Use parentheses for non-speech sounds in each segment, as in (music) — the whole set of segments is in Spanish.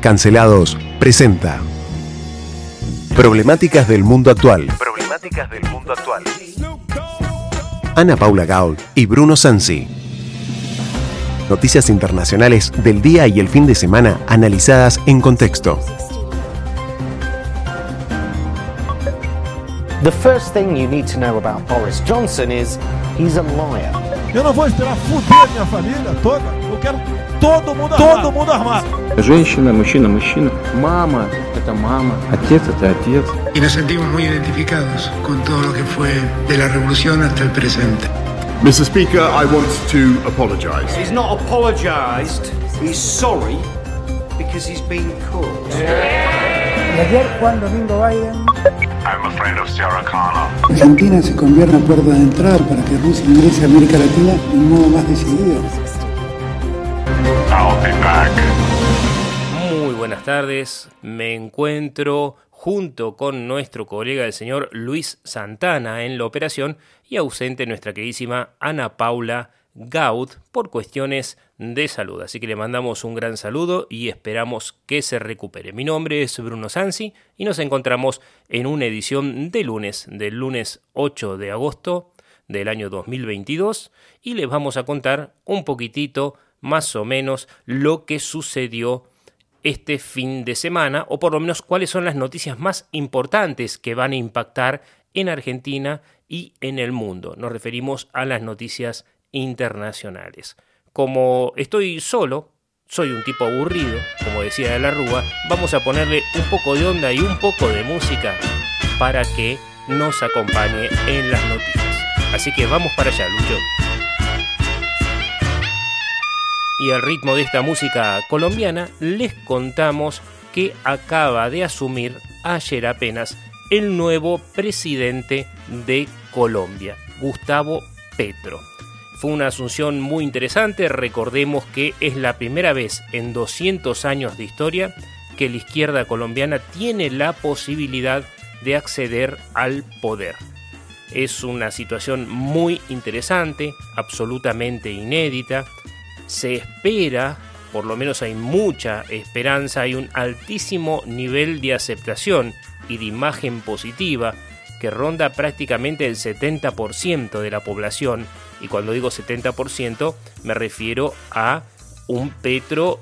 Cancelados presenta Problemáticas del mundo actual. Problemáticas del mundo actual. Ana Paula Gaul y Bruno Sansi. Noticias internacionales del día y el fin de semana analizadas en contexto. The first thing you need to know about Boris Johnson is he's a liar. Eu não vou esperar fuder minha família toda. Eu quero todo mundo armado. Todo mundo armado. Женщина, мужчина, мужчина. Мама – это мама. Отец – это отец. Y nos sentimos muy identificados con todo lo que fue de la revolución hasta el presente. Mr. Speaker, I want to apologise. He's not apologised. He's sorry because he's been caught. Y ayer Juan Domingo Biden I'm a friend of Sarah Connor. Argentina se convierte en puerta de entrada para que Rusia ingrese a América Latina de un modo más decidido. I'll be back. Muy buenas tardes, me encuentro junto con nuestro colega el señor Luis Santana en la operación y ausente nuestra queridísima Ana Paula Gaud por cuestiones de salud. Así que le mandamos un gran saludo y esperamos que se recupere. Mi nombre es Bruno Sansi y nos encontramos en una edición de lunes, del lunes 8 de agosto del año 2022 y les vamos a contar un poquitito más o menos lo que sucedió este fin de semana o por lo menos cuáles son las noticias más importantes que van a impactar en Argentina y en el mundo. Nos referimos a las noticias internacionales. Como estoy solo, soy un tipo aburrido, como decía de la Rúa, vamos a ponerle un poco de onda y un poco de música para que nos acompañe en las noticias. Así que vamos para allá, Lucho. Y al ritmo de esta música colombiana, les contamos que acaba de asumir ayer apenas el nuevo presidente de Colombia, Gustavo Petro. Fue una asunción muy interesante, recordemos que es la primera vez en 200 años de historia que la izquierda colombiana tiene la posibilidad de acceder al poder. Es una situación muy interesante, absolutamente inédita. Se espera, por lo menos hay mucha esperanza, hay un altísimo nivel de aceptación y de imagen positiva que ronda prácticamente el 70% de la población. Y cuando digo 70% me refiero a un Petro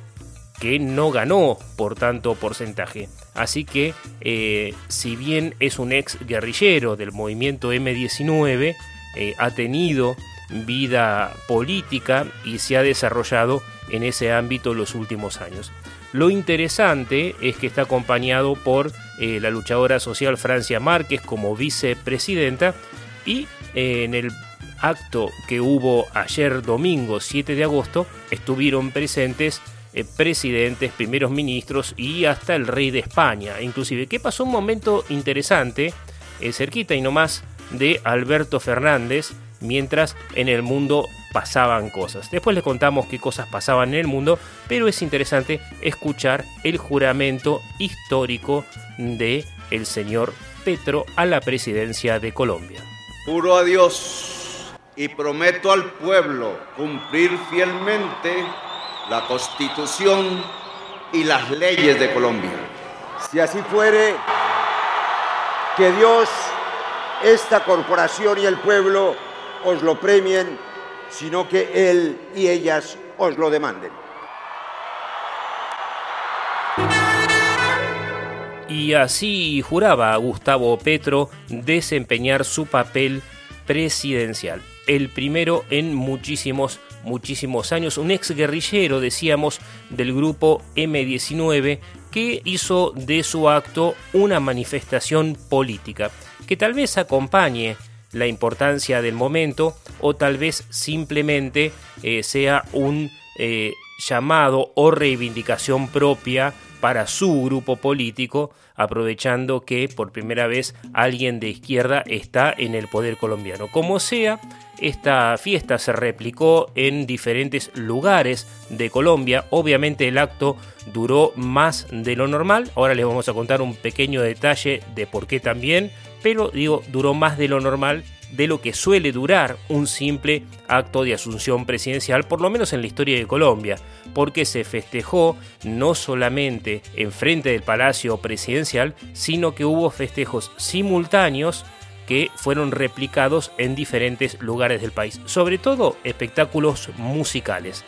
que no ganó por tanto porcentaje. Así que eh, si bien es un ex guerrillero del movimiento M19, eh, ha tenido vida política y se ha desarrollado en ese ámbito los últimos años. Lo interesante es que está acompañado por eh, la luchadora social Francia Márquez como vicepresidenta y eh, en el acto que hubo ayer domingo 7 de agosto estuvieron presentes eh, presidentes, primeros ministros y hasta el rey de España. Inclusive, que pasó un momento interesante, cerquita y no más de Alberto Fernández, mientras en el mundo pasaban cosas. Después les contamos qué cosas pasaban en el mundo, pero es interesante escuchar el juramento histórico de el señor Petro a la presidencia de Colombia. Juro a Dios y prometo al pueblo cumplir fielmente la Constitución y las leyes de Colombia. Si así fuere, que Dios, esta corporación y el pueblo os lo premien, sino que Él y ellas os lo demanden. Y así juraba Gustavo Petro desempeñar su papel presidencial, el primero en muchísimos, muchísimos años, un ex guerrillero, decíamos, del grupo M19, que hizo de su acto una manifestación política, que tal vez acompañe la importancia del momento o tal vez simplemente eh, sea un eh, llamado o reivindicación propia para su grupo político, aprovechando que por primera vez alguien de izquierda está en el poder colombiano. Como sea, esta fiesta se replicó en diferentes lugares de Colombia. Obviamente el acto duró más de lo normal. Ahora les vamos a contar un pequeño detalle de por qué también. Pero digo, duró más de lo normal de lo que suele durar un simple acto de asunción presidencial, por lo menos en la historia de Colombia, porque se festejó no solamente en frente del Palacio Presidencial, sino que hubo festejos simultáneos que fueron replicados en diferentes lugares del país, sobre todo espectáculos musicales.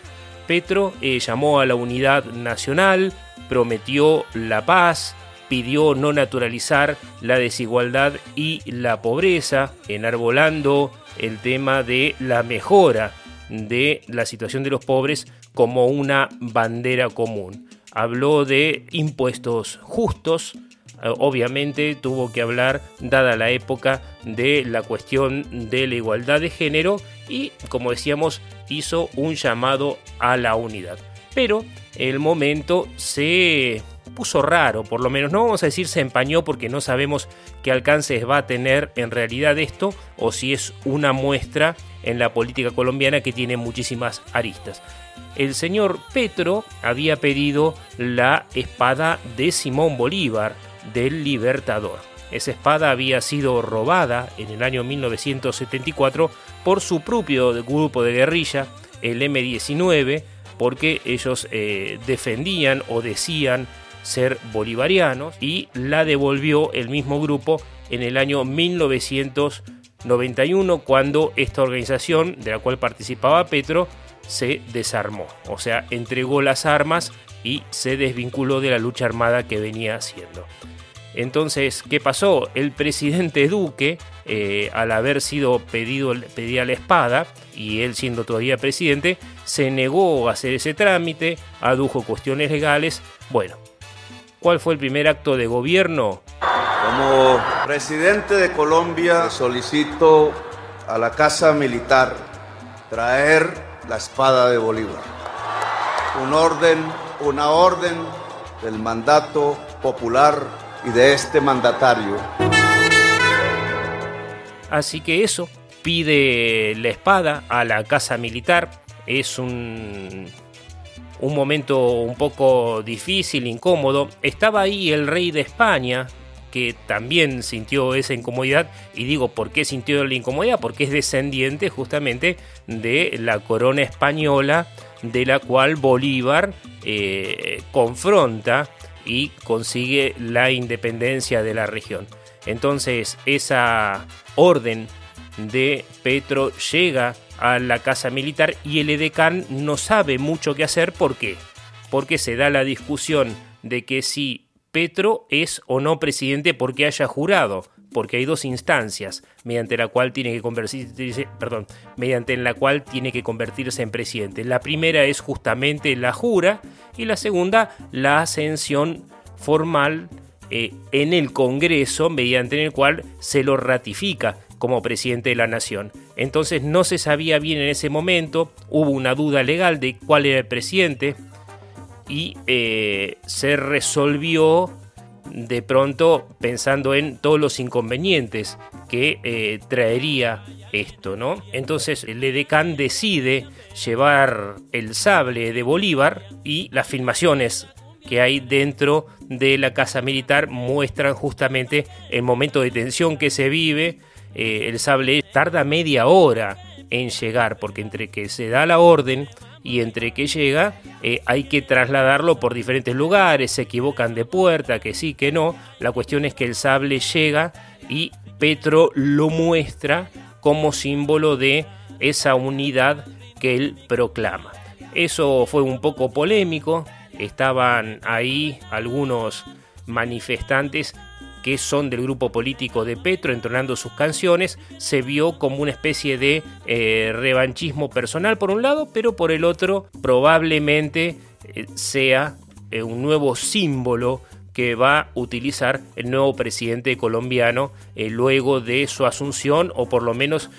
Petro eh, llamó a la unidad nacional, prometió la paz, pidió no naturalizar la desigualdad y la pobreza, enarbolando el tema de la mejora de la situación de los pobres como una bandera común. Habló de impuestos justos, eh, obviamente tuvo que hablar, dada la época, de la cuestión de la igualdad de género y, como decíamos, hizo un llamado a la unidad. Pero el momento se puso raro, por lo menos no vamos a decir se empañó porque no sabemos qué alcances va a tener en realidad esto o si es una muestra en la política colombiana que tiene muchísimas aristas. El señor Petro había pedido la espada de Simón Bolívar del Libertador. Esa espada había sido robada en el año 1974 por su propio grupo de guerrilla, el M-19, porque ellos eh, defendían o decían ser bolivarianos y la devolvió el mismo grupo en el año 1991 cuando esta organización de la cual participaba Petro se desarmó, o sea, entregó las armas y se desvinculó de la lucha armada que venía haciendo. Entonces, ¿qué pasó? El presidente Duque, eh, al haber sido pedido pedía la espada, y él siendo todavía presidente, se negó a hacer ese trámite, adujo cuestiones legales. Bueno, ¿Cuál fue el primer acto de gobierno? Como presidente de Colombia solicito a la Casa Militar traer la espada de Bolívar. Un orden, una orden del mandato popular y de este mandatario. Así que eso, pide la espada a la Casa Militar. Es un un momento un poco difícil, incómodo. Estaba ahí el rey de España, que también sintió esa incomodidad. Y digo, ¿por qué sintió la incomodidad? Porque es descendiente justamente de la corona española, de la cual Bolívar eh, confronta y consigue la independencia de la región. Entonces, esa orden de Petro llega a la casa militar y el edecán no sabe mucho qué hacer. ¿Por qué? Porque se da la discusión de que si Petro es o no presidente porque haya jurado, porque hay dos instancias mediante la cual tiene que convertirse, perdón, mediante la cual tiene que convertirse en presidente. La primera es justamente la jura y la segunda la ascensión formal eh, en el Congreso mediante el cual se lo ratifica como presidente de la nación. Entonces no se sabía bien en ese momento, hubo una duda legal de cuál era el presidente y eh, se resolvió de pronto pensando en todos los inconvenientes que eh, traería esto, ¿no? Entonces el edecán decide llevar el sable de Bolívar y las filmaciones que hay dentro de la casa militar muestran justamente el momento de tensión que se vive, eh, el sable tarda media hora en llegar, porque entre que se da la orden y entre que llega eh, hay que trasladarlo por diferentes lugares, se equivocan de puerta, que sí, que no. La cuestión es que el sable llega y Petro lo muestra como símbolo de esa unidad que él proclama. Eso fue un poco polémico, estaban ahí algunos manifestantes que son del grupo político de Petro entonando sus canciones, se vio como una especie de eh, revanchismo personal por un lado, pero por el otro probablemente eh, sea eh, un nuevo símbolo que va a utilizar el nuevo presidente colombiano luego de su asunción o por lo menos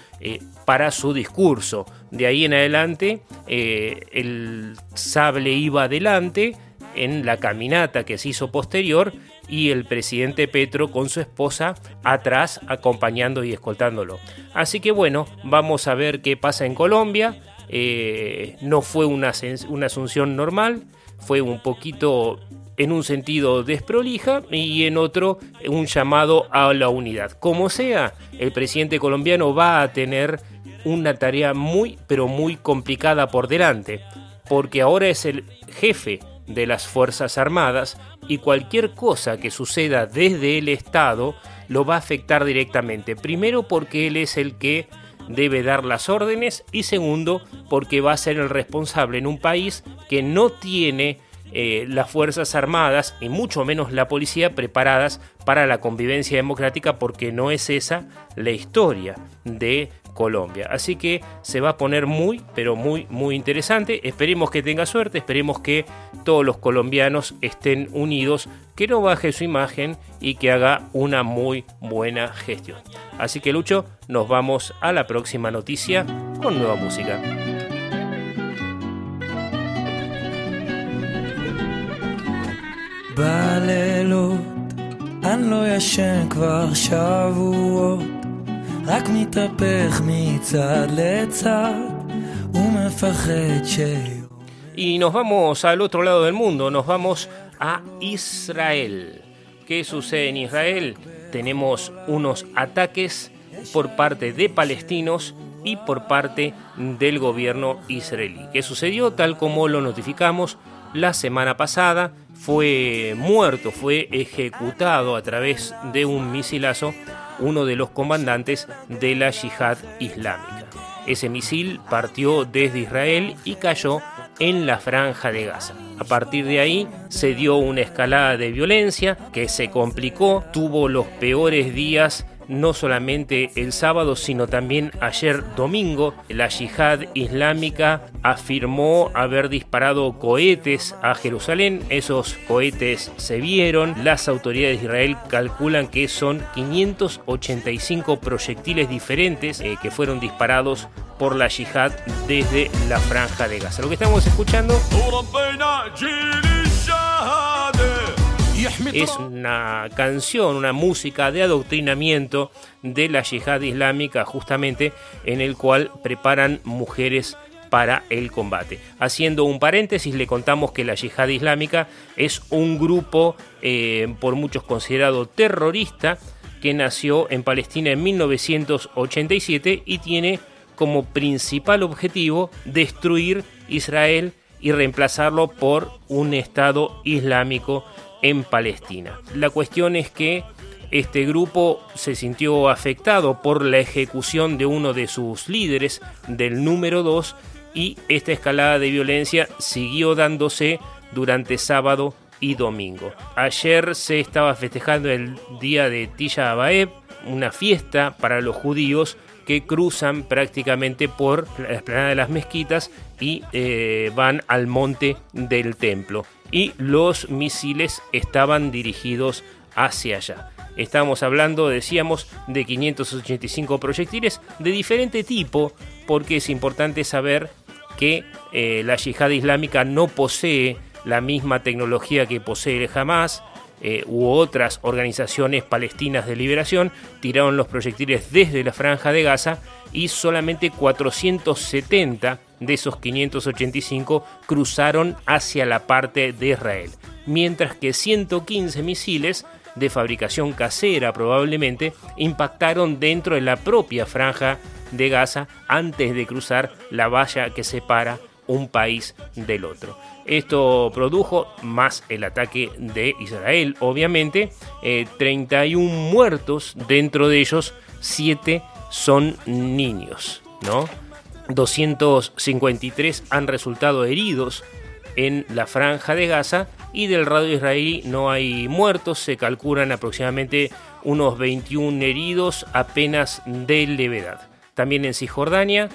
para su discurso. De ahí en adelante el sable iba adelante en la caminata que se hizo posterior y el presidente Petro con su esposa atrás acompañando y escoltándolo. Así que bueno, vamos a ver qué pasa en Colombia. Eh, no fue una, una asunción normal, fue un poquito en un sentido desprolija y en otro un llamado a la unidad. Como sea, el presidente colombiano va a tener una tarea muy, pero muy complicada por delante, porque ahora es el jefe de las Fuerzas Armadas y cualquier cosa que suceda desde el Estado lo va a afectar directamente. Primero porque él es el que debe dar las órdenes y segundo porque va a ser el responsable en un país que no tiene eh, las Fuerzas Armadas y mucho menos la policía preparadas para la convivencia democrática porque no es esa la historia de Colombia. Así que se va a poner muy, pero muy, muy interesante. Esperemos que tenga suerte, esperemos que todos los colombianos estén unidos, que no baje su imagen y que haga una muy buena gestión. Así que Lucho, nos vamos a la próxima noticia con nueva música. בלילות אני לא ישן כבר שבועות, רק מתהפך מצד לצד ומפחד ש... Y nos vamos al otro lado del mundo, nos vamos a Israel. ¿Qué sucede en Israel? Tenemos unos ataques por parte de palestinos y por parte del gobierno israelí. ¿Qué sucedió? Tal como lo notificamos la semana pasada, fue muerto, fue ejecutado a través de un misilazo uno de los comandantes de la yihad islámica. Ese misil partió desde Israel y cayó en la franja de Gaza. A partir de ahí se dio una escalada de violencia que se complicó, tuvo los peores días no solamente el sábado, sino también ayer domingo. La yihad islámica afirmó haber disparado cohetes a Jerusalén. Esos cohetes se vieron. Las autoridades de Israel calculan que son 585 proyectiles diferentes eh, que fueron disparados por la yihad desde la franja de Gaza. Lo que estamos escuchando es una canción, una música de adoctrinamiento de la yihad islámica justamente en el cual preparan mujeres para el combate. Haciendo un paréntesis, le contamos que la yihad islámica es un grupo eh, por muchos considerado terrorista que nació en Palestina en 1987 y tiene como principal objetivo destruir Israel y reemplazarlo por un Estado islámico en Palestina. La cuestión es que este grupo se sintió afectado por la ejecución de uno de sus líderes, del número 2, y esta escalada de violencia siguió dándose durante sábado y domingo. Ayer se estaba festejando el día de Tisha B'Av, una fiesta para los judíos que cruzan prácticamente por la esplanada de las mezquitas y eh, van al monte del templo. Y los misiles estaban dirigidos hacia allá. Estamos hablando, decíamos, de 585 proyectiles de diferente tipo, porque es importante saber que eh, la yihad islámica no posee la misma tecnología que posee Hamas, eh, u otras organizaciones palestinas de liberación tiraron los proyectiles desde la franja de Gaza y solamente 470 de esos 585 cruzaron hacia la parte de Israel, mientras que 115 misiles de fabricación casera probablemente impactaron dentro de la propia franja de Gaza antes de cruzar la valla que separa un país del otro. Esto produjo, más el ataque de Israel, obviamente, 31 eh, muertos, dentro de ellos 7 son niños, ¿no? 253 han resultado heridos en la franja de Gaza y del radio israelí no hay muertos, se calculan aproximadamente unos 21 heridos apenas de levedad. También en Cisjordania,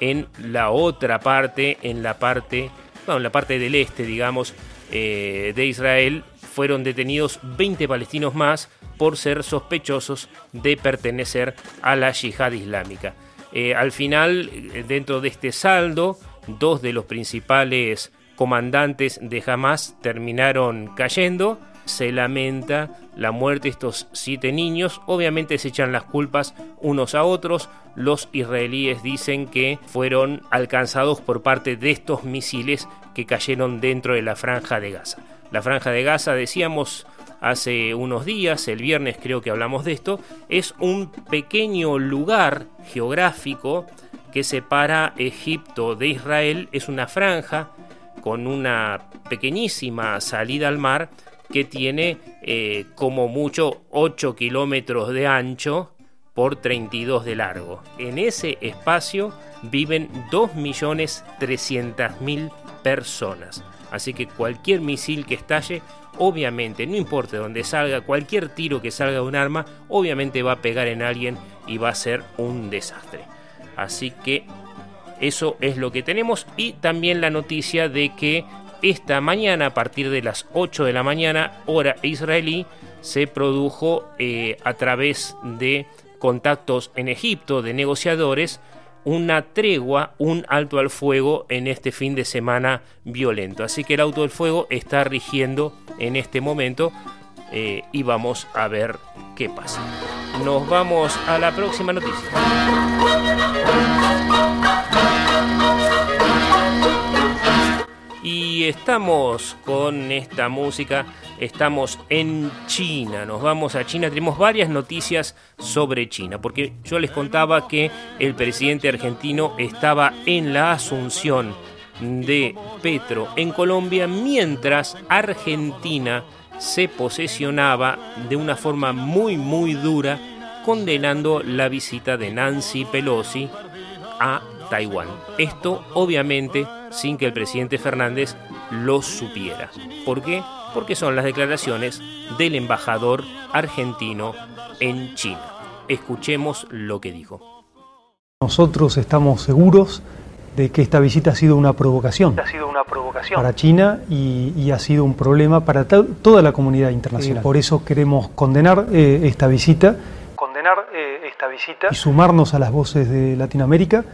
en la otra parte, en la parte en la parte del este, digamos, eh, de Israel, fueron detenidos 20 palestinos más por ser sospechosos de pertenecer a la yihad islámica. Eh, al final, dentro de este saldo, dos de los principales comandantes de Hamas terminaron cayendo. Se lamenta la muerte de estos siete niños. Obviamente se echan las culpas unos a otros los israelíes dicen que fueron alcanzados por parte de estos misiles que cayeron dentro de la franja de Gaza. La franja de Gaza, decíamos hace unos días, el viernes creo que hablamos de esto, es un pequeño lugar geográfico que separa Egipto de Israel, es una franja con una pequeñísima salida al mar que tiene eh, como mucho 8 kilómetros de ancho por 32 de largo. En ese espacio viven 2.300.000 personas. Así que cualquier misil que estalle, obviamente, no importa dónde salga, cualquier tiro que salga de un arma, obviamente va a pegar en alguien y va a ser un desastre. Así que eso es lo que tenemos y también la noticia de que esta mañana, a partir de las 8 de la mañana, hora israelí, se produjo eh, a través de contactos en Egipto de negociadores una tregua, un alto al fuego en este fin de semana violento. Así que el alto al fuego está rigiendo en este momento eh, y vamos a ver qué pasa. Nos vamos a la próxima noticia. Y estamos con esta música, estamos en China, nos vamos a China, tenemos varias noticias sobre China, porque yo les contaba que el presidente argentino estaba en la asunción de Petro en Colombia, mientras Argentina se posesionaba de una forma muy muy dura condenando la visita de Nancy Pelosi a Taiwán. Esto obviamente sin que el presidente Fernández lo supiera. ¿Por qué? Porque son las declaraciones del embajador argentino en China. Escuchemos lo que dijo. Nosotros estamos seguros de que esta visita ha sido una provocación, ha sido una provocación. para China y, ha sido un problema para toda la comunidad internacional. por eso queremos condenar eh, esta visita, condenar eh, esta visita y sumarnos a las voces de Latinoamérica,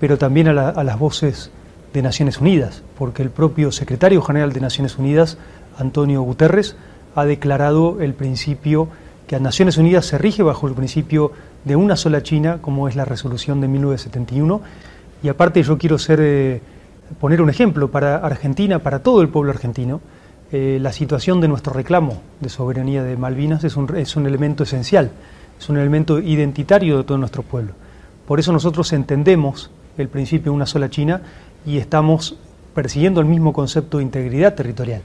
pero también a, a las voces de Naciones Unidas, porque el propio secretario general de Naciones Unidas, Antonio Guterres, ha declarado el principio que a Naciones Unidas se rige bajo el principio de una sola China, como es la resolución de 1971. Y aparte yo quiero ser, eh, poner un ejemplo para Argentina, para todo el pueblo argentino. Eh, la situación de nuestro reclamo de soberanía de Malvinas es un, es un elemento esencial, es un elemento identitario de todo nuestro pueblo. Por eso nosotros entendemos el principio de una sola China y estamos persiguiendo el mismo concepto de integridad territorial.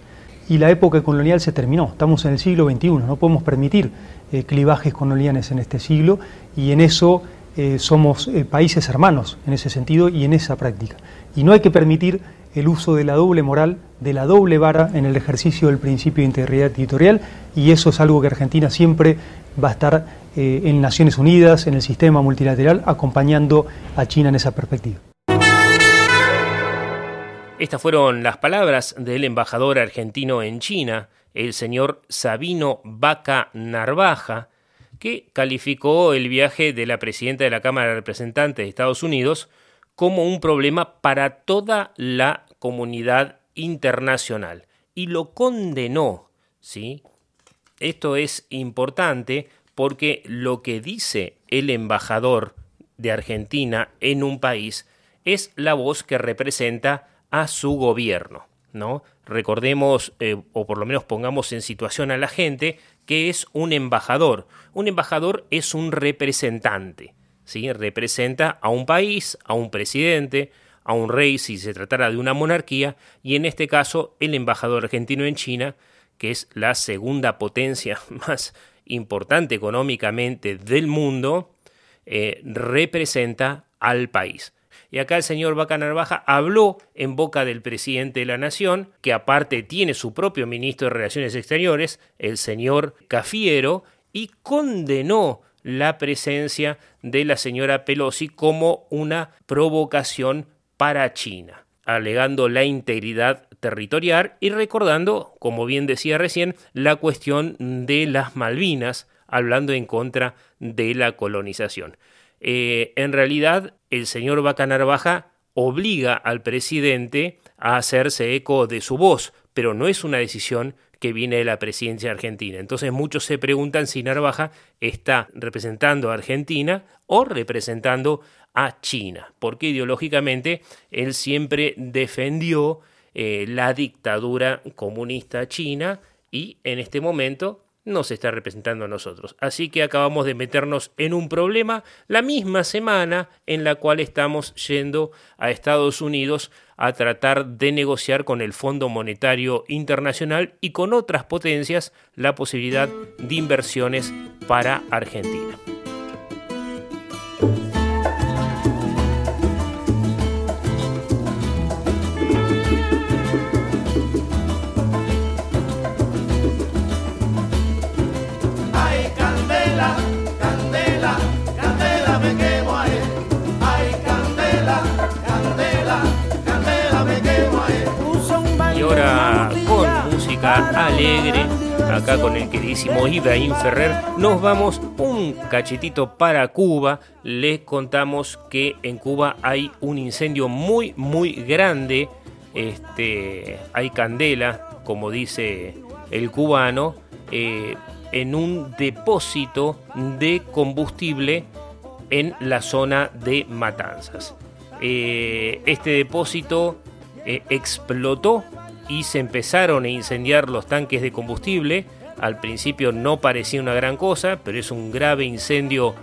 Y la época colonial se terminó, estamos en el siglo XXI, no podemos permitir eh, clivajes coloniales en este siglo y en eso eh, somos eh, países hermanos en ese sentido y en esa práctica. Y no hay que permitir el uso de la doble moral, de la doble vara en el ejercicio del principio de integridad territorial y eso es algo que Argentina siempre va a estar en Naciones Unidas, en el sistema multilateral, acompañando a China en esa perspectiva. Estas fueron las palabras del embajador argentino en China, el señor Sabino Vaca Narvaja, que calificó el viaje de la presidenta de la Cámara de Representantes de Estados Unidos como un problema para toda la comunidad internacional y lo condenó, ¿sí? Esto es importante porque lo que dice el embajador de Argentina en un país es la voz que representa a su gobierno. ¿no? Recordemos, eh, o por lo menos pongamos en situación a la gente, que es un embajador. Un embajador es un representante. ¿sí? Representa a un país, a un presidente, a un rey si se tratara de una monarquía, y en este caso el embajador argentino en China, que es la segunda potencia (laughs) más importante económicamente del mundo, eh, representa al país. Y acá el señor Vaca Narvaja habló en boca del presidente de la Nación, que aparte tiene su propio ministro de Relaciones Exteriores, el señor Cafiero, y condenó la presencia de la señora Pelosi como una provocación para China, alegando la integridad territorial y recordando, como bien decía recién, la cuestión de las Malvinas, hablando en contra de la colonización. Eh, en realidad el señor Vaca Narvaja obliga al presidente a hacerse eco de su voz, pero no es una decisión que viene de la presidencia argentina. Entonces muchos se preguntan si Narvaja está representando a Argentina o representando a China, porque ideológicamente él siempre defendió eh, la dictadura comunista china y en este momento nos está representando a nosotros. Así que acabamos de meternos en un problema la misma semana en la cual estamos yendo a Estados Unidos a tratar de negociar con el Fondo Monetario Internacional y con otras potencias la posibilidad de inversiones para Argentina. Alegre, acá con el queridísimo Ibrahim Ferrer, nos vamos un cachetito para Cuba. Les contamos que en Cuba hay un incendio muy, muy grande. Este, hay candela, como dice el cubano, eh, en un depósito de combustible en la zona de Matanzas. Eh, este depósito eh, explotó y se empezaron a incendiar los tanques de combustible. Al principio no parecía una gran cosa, pero es un grave incendio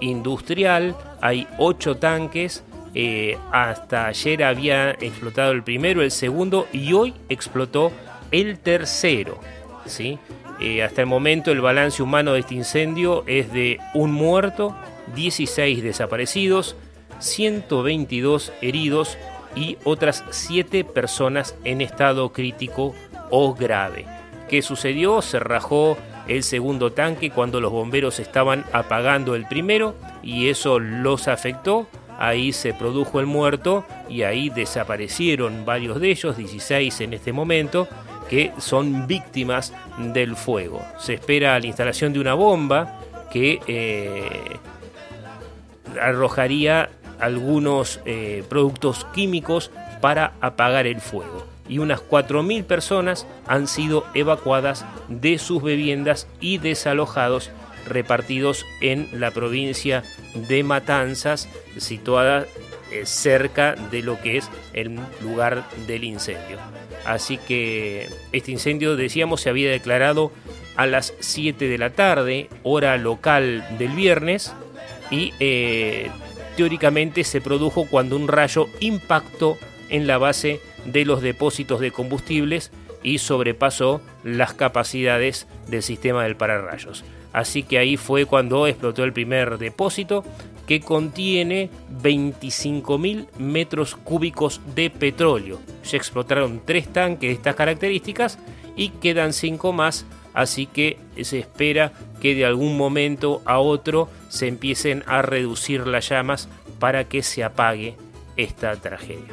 industrial. Hay ocho tanques. Eh, hasta ayer había explotado el primero, el segundo y hoy explotó el tercero. ¿sí? Eh, hasta el momento el balance humano de este incendio es de un muerto, 16 desaparecidos, 122 heridos y otras siete personas en estado crítico o grave. ¿Qué sucedió? Se rajó el segundo tanque cuando los bomberos estaban apagando el primero y eso los afectó. Ahí se produjo el muerto y ahí desaparecieron varios de ellos, 16 en este momento, que son víctimas del fuego. Se espera la instalación de una bomba que eh, arrojaría algunos eh, productos químicos para apagar el fuego y unas 4.000 personas han sido evacuadas de sus viviendas y desalojados repartidos en la provincia de Matanzas, situada eh, cerca de lo que es el lugar del incendio. Así que este incendio, decíamos, se había declarado a las 7 de la tarde, hora local del viernes, y eh, teóricamente se produjo cuando un rayo impactó en la base de los depósitos de combustibles y sobrepasó las capacidades del sistema del pararrayos. Así que ahí fue cuando explotó el primer depósito que contiene 25.000 metros cúbicos de petróleo. Se explotaron tres tanques de estas características y quedan cinco más, así que se espera que de algún momento a otro se empiecen a reducir las llamas para que se apague esta tragedia.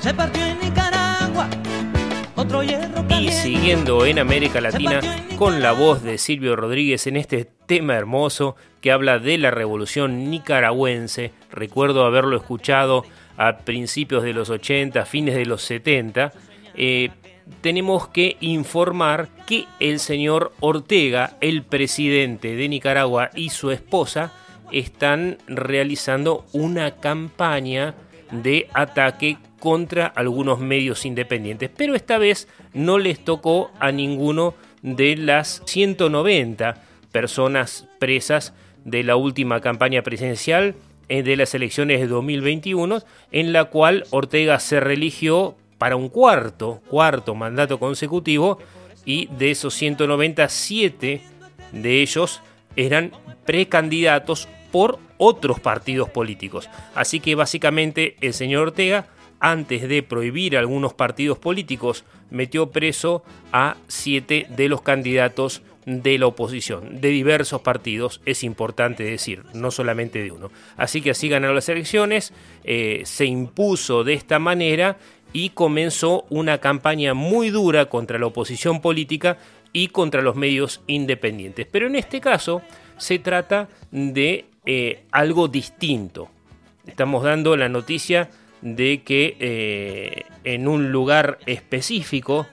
Se partió en Nicaragua, otro hierro y siguiendo en América Latina con la voz de Silvio Rodríguez en este tema hermoso que habla de la revolución nicaragüense. Recuerdo haberlo escuchado a principios de los 80, fines de los 70. Eh, tenemos que informar que el señor Ortega, el presidente de Nicaragua y su esposa, están realizando una campaña de ataque contra algunos medios independientes, pero esta vez no les tocó a ninguno de las 190 personas presas de la última campaña presidencial de las elecciones de 2021, en la cual Ortega se religió para un cuarto, cuarto mandato consecutivo y de esos 197 de ellos eran precandidatos por otros partidos políticos. Así que básicamente el señor Ortega, antes de prohibir algunos partidos políticos, metió preso a siete de los candidatos de la oposición, de diversos partidos, es importante decir, no solamente de uno. Así que así ganaron las elecciones, eh, se impuso de esta manera y comenzó una campaña muy dura contra la oposición política y contra los medios independientes. Pero en este caso se trata de eh, algo distinto. Estamos dando la noticia de que eh, en un lugar específico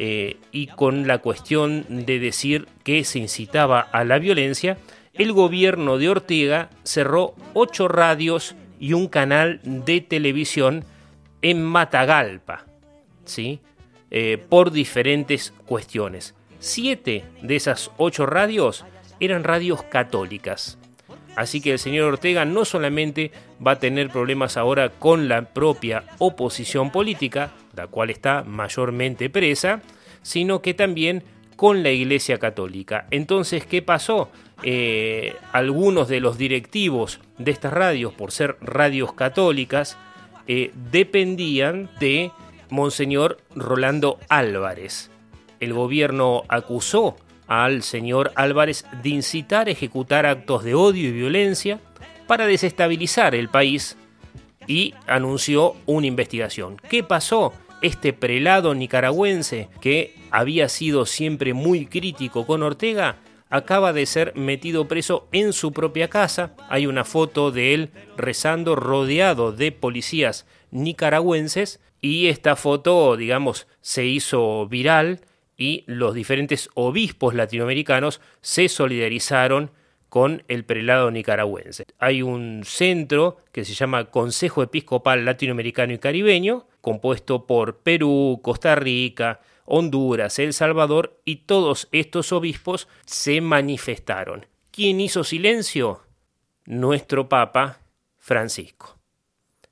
eh, y con la cuestión de decir que se incitaba a la violencia, el gobierno de Ortega cerró ocho radios y un canal de televisión en Matagalpa, ¿sí? Eh, por diferentes cuestiones. Siete de esas ocho radios eran radios católicas. Así que el señor Ortega no solamente va a tener problemas ahora con la propia oposición política, cual está mayormente presa, sino que también con la Iglesia Católica. Entonces, ¿qué pasó? Eh, algunos de los directivos de estas radios, por ser radios católicas, eh, dependían de Monseñor Rolando Álvarez. El gobierno acusó al señor Álvarez de incitar a ejecutar actos de odio y violencia para desestabilizar el país y anunció una investigación. ¿Qué pasó? Este prelado nicaragüense, que había sido siempre muy crítico con Ortega, acaba de ser metido preso en su propia casa. Hay una foto de él rezando rodeado de policías nicaragüenses y esta foto, digamos, se hizo viral y los diferentes obispos latinoamericanos se solidarizaron con el prelado nicaragüense. Hay un centro que se llama Consejo Episcopal Latinoamericano y Caribeño, compuesto por Perú, Costa Rica, Honduras, El Salvador, y todos estos obispos se manifestaron. ¿Quién hizo silencio? Nuestro Papa Francisco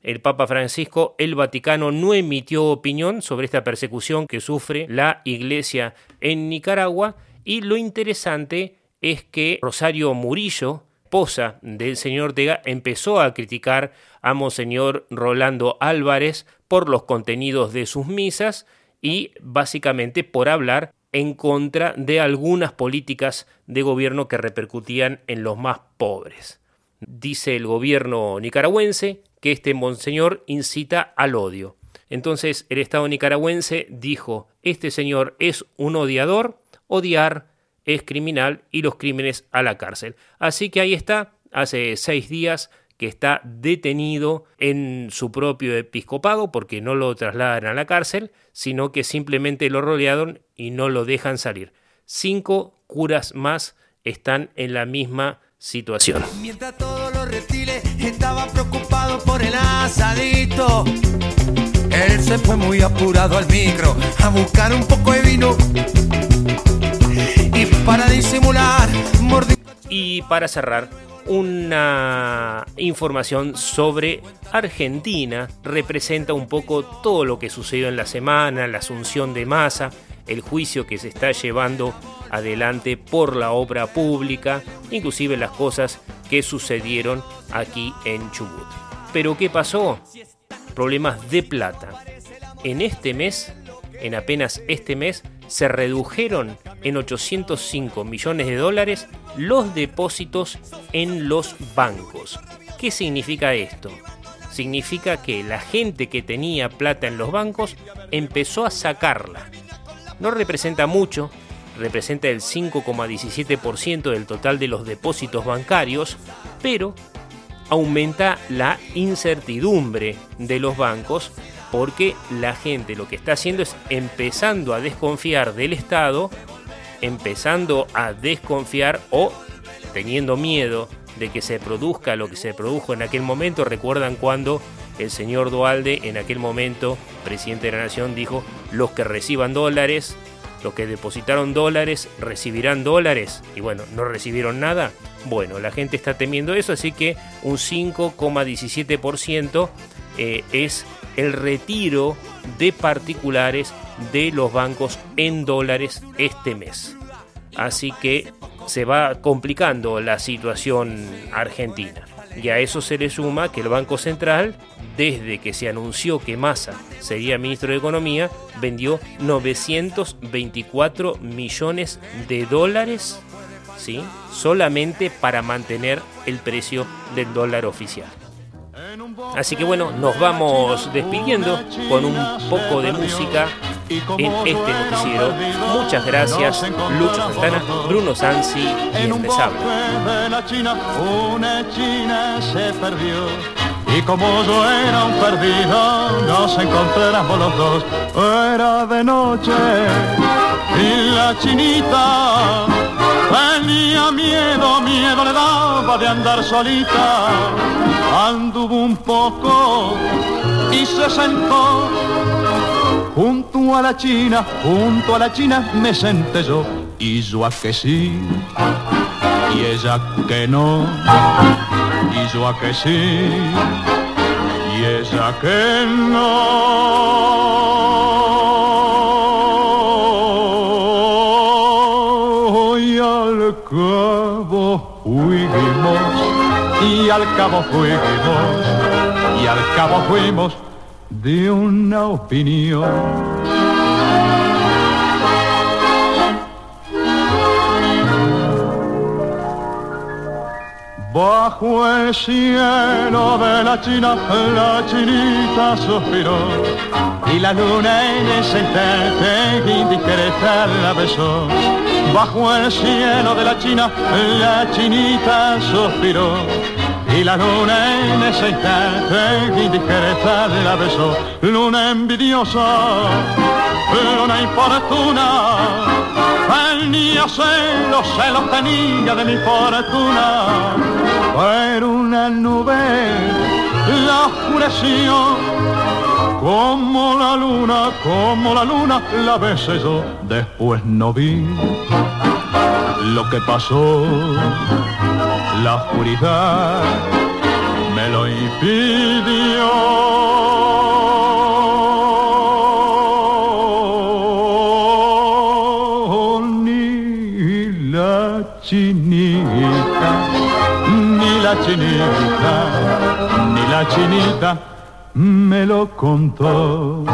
el Papa Francisco, el Vaticano no emitió opinión sobre esta persecución que sufre la Iglesia en Nicaragua y lo interesante es que Rosario Murillo, esposa del señor Ortega, empezó a criticar a Monseñor Rolando Álvarez por los contenidos de sus misas y básicamente por hablar en contra de algunas políticas de gobierno que repercutían en los más pobres. Dice el gobierno nicaragüense que este monseñor incita al odio. Entonces el Estado nicaragüense dijo, este señor es un odiador, odiar es criminal y los crímenes a la cárcel. Así que ahí está, hace seis días que está detenido en su propio episcopado porque no lo trasladan a la cárcel, sino que simplemente lo rodearon y no lo dejan salir. Cinco curas más están en la misma situación. Mientras todos los reptiles estaban preocupados por el asadito, él se fue muy apurado al micro a buscar un poco de vino. Y para disimular, Y para cerrar, una información sobre Argentina representa un poco todo lo que sucedió en la semana, la asunción de masa, el juicio que se está llevando adelante por la obra pública, inclusive las cosas que sucedieron aquí en Chubut. Pero ¿qué pasó? Problemas de plata. En este mes, en apenas este mes, se redujeron en 805 millones de dólares los depósitos en los bancos. ¿Qué significa esto? Significa que la gente que tenía plata en los bancos empezó a sacarla. No representa mucho, representa el 5,17% del total de los depósitos bancarios, pero aumenta la incertidumbre de los bancos porque la gente lo que está haciendo es empezando a desconfiar del Estado, empezando a desconfiar o teniendo miedo de que se produzca lo que se produjo en aquel momento. Recuerdan cuando el señor Dualde, en aquel momento presidente de la Nación, dijo, los que reciban dólares los que depositaron dólares recibirán dólares y bueno, no recibieron nada. Bueno, la gente está temiendo eso, así que un 5,17% eh, es el retiro de particulares de los bancos en dólares este mes. Así que se va complicando la situación argentina. Y a eso se le suma que el Banco Central, desde que se anunció que Massa sería ministro de Economía, vendió 924 millones de dólares ¿sí? solamente para mantener el precio del dólar oficial. Así que bueno, nos vamos despidiendo con un poco de música en este noticiero. Muchas gracias, Lucho Santana, Bruno Sansi y el les Y como yo era un perdido, nos encontráramos los dos. Era de noche y la chinita tenía miedo, miedo le daba de andar solita. Anduvo un poco y se sentó junto a la china, junto a la china me senté yo. Y yo a que sí y ella que no. Y yo a que sí y ella que no. Y al y al cabo fuimos y al cabo fuimos de una opinión Bajo el cielo de la China, la chinita suspiró y la luna en ese instante indiscreta la besó. Bajo el cielo de la China, la chinita suspiró y la luna en ese instante indiscreta la besó. Luna envidiosa, luna infortuna, tenía celos, celos tenía de mi fortuna. Pero una nube la oscureció, como la luna, como la luna la besé yo. Después no vi lo que pasó la oscuridad me lo impidió. Ni la chinita, ni la chinita, ni la chinita me lo contó.